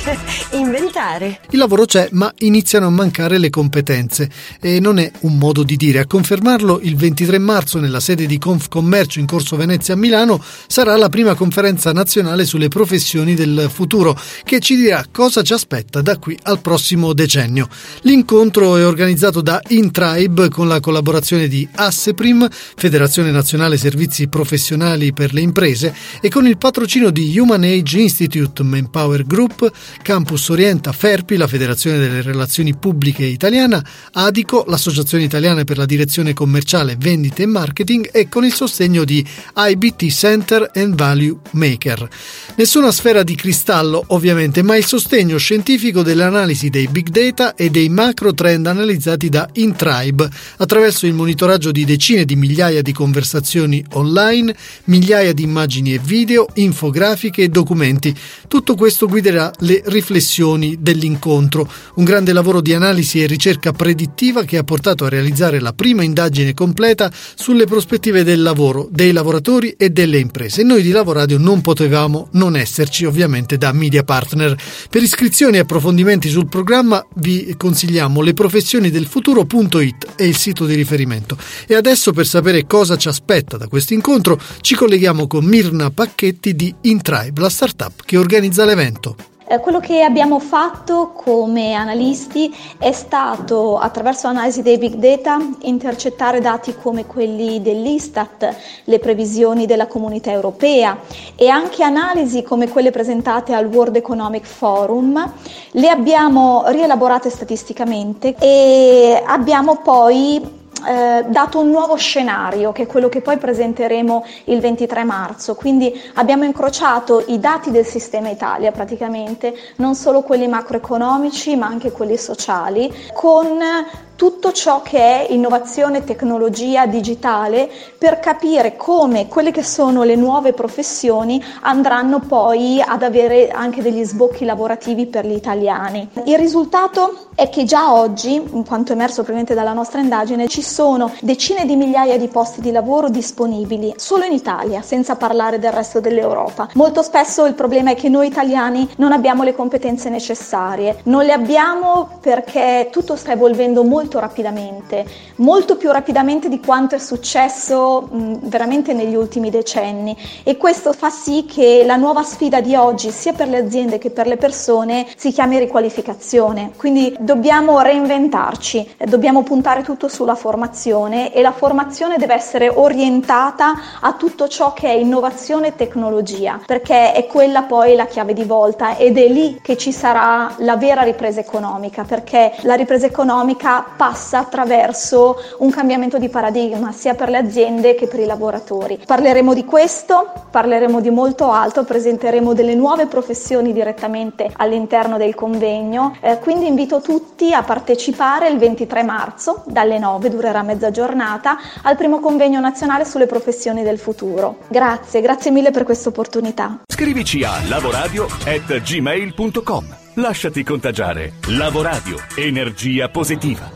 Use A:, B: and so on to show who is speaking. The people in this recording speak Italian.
A: inventare.
B: Il lavoro c'è, ma iniziano a mancare le competenze e non è un modo di dire. A confermarlo il 23 marzo nella sede di Confcommercio in Corso Venezia a Milano sarà la prima conferenza nazionale sulle professioni del futuro che ci dirà cosa ci aspetta da qui al prossimo decennio. L'incontro è organizzato da Intribe con la collaborazione di Asseprim, Federazione Nazionale Servizi Professionali per le Imprese e con il patrocinio di Human Age Institute Manpower Group, Campus Orienta, Ferpi, la Federazione delle Relazioni Pubbliche Italiana, Adico, l'Associazione Italiana per la Direzione Commerciale, Vendite e Marketing e con il sostegno di IBT Center and Value Maker. Nessuna sfera di cristallo, ovviamente, ma il sostegno scientifico delle analisi dei big data e dei macro trend analizzati da Intribe attraverso il monitoraggio di decine di migliaia di conversazioni online, migliaia di immagini e video, infografiche e documenti. Tutto questo guiderà le le riflessioni dell'incontro, un grande lavoro di analisi e ricerca predittiva che ha portato a realizzare la prima indagine completa sulle prospettive del lavoro, dei lavoratori e delle imprese. Noi di Lavoradio non potevamo non esserci, ovviamente da media partner. Per iscrizioni e approfondimenti sul programma vi consigliamo leprofessionidelfuturo.it è il sito di riferimento. E adesso per sapere cosa ci aspetta da questo incontro ci colleghiamo con Mirna Pacchetti di Intribe, la startup che organizza l'evento.
C: Eh, quello che abbiamo fatto come analisti è stato, attraverso l'analisi dei big data, intercettare dati come quelli dell'Istat, le previsioni della comunità europea e anche analisi come quelle presentate al World Economic Forum. Le abbiamo rielaborate statisticamente e abbiamo poi eh, dato un nuovo scenario che è quello che poi presenteremo il 23 marzo. Quindi abbiamo incrociato i dati del sistema Italia praticamente, non solo quelli macroeconomici ma anche quelli sociali, con tutto ciò che è innovazione, tecnologia digitale per capire come quelle che sono le nuove professioni andranno poi ad avere anche degli sbocchi lavorativi per gli italiani. Il risultato è che già oggi, in quanto emerso ovviamente dalla nostra indagine, ci sono decine di migliaia di posti di lavoro disponibili solo in Italia, senza parlare del resto dell'Europa. Molto spesso il problema è che noi italiani non abbiamo le competenze necessarie, non le abbiamo perché tutto sta evolvendo molto molto rapidamente, molto più rapidamente di quanto è successo mh, veramente negli ultimi decenni e questo fa sì che la nuova sfida di oggi, sia per le aziende che per le persone, si chiami riqualificazione. Quindi dobbiamo reinventarci, dobbiamo puntare tutto sulla formazione e la formazione deve essere orientata a tutto ciò che è innovazione e tecnologia, perché è quella poi la chiave di volta ed è lì che ci sarà la vera ripresa economica, perché la ripresa economica passa attraverso un cambiamento di paradigma sia per le aziende che per i lavoratori. Parleremo di questo, parleremo di molto altro, presenteremo delle nuove professioni direttamente all'interno del convegno, eh, quindi invito tutti a partecipare il 23 marzo dalle 9, durerà mezza giornata, al primo convegno nazionale sulle professioni del futuro. Grazie, grazie mille per questa opportunità.
D: Scrivici a lavoradio@gmail.com. Lasciati contagiare. Lavoradio, energia positiva.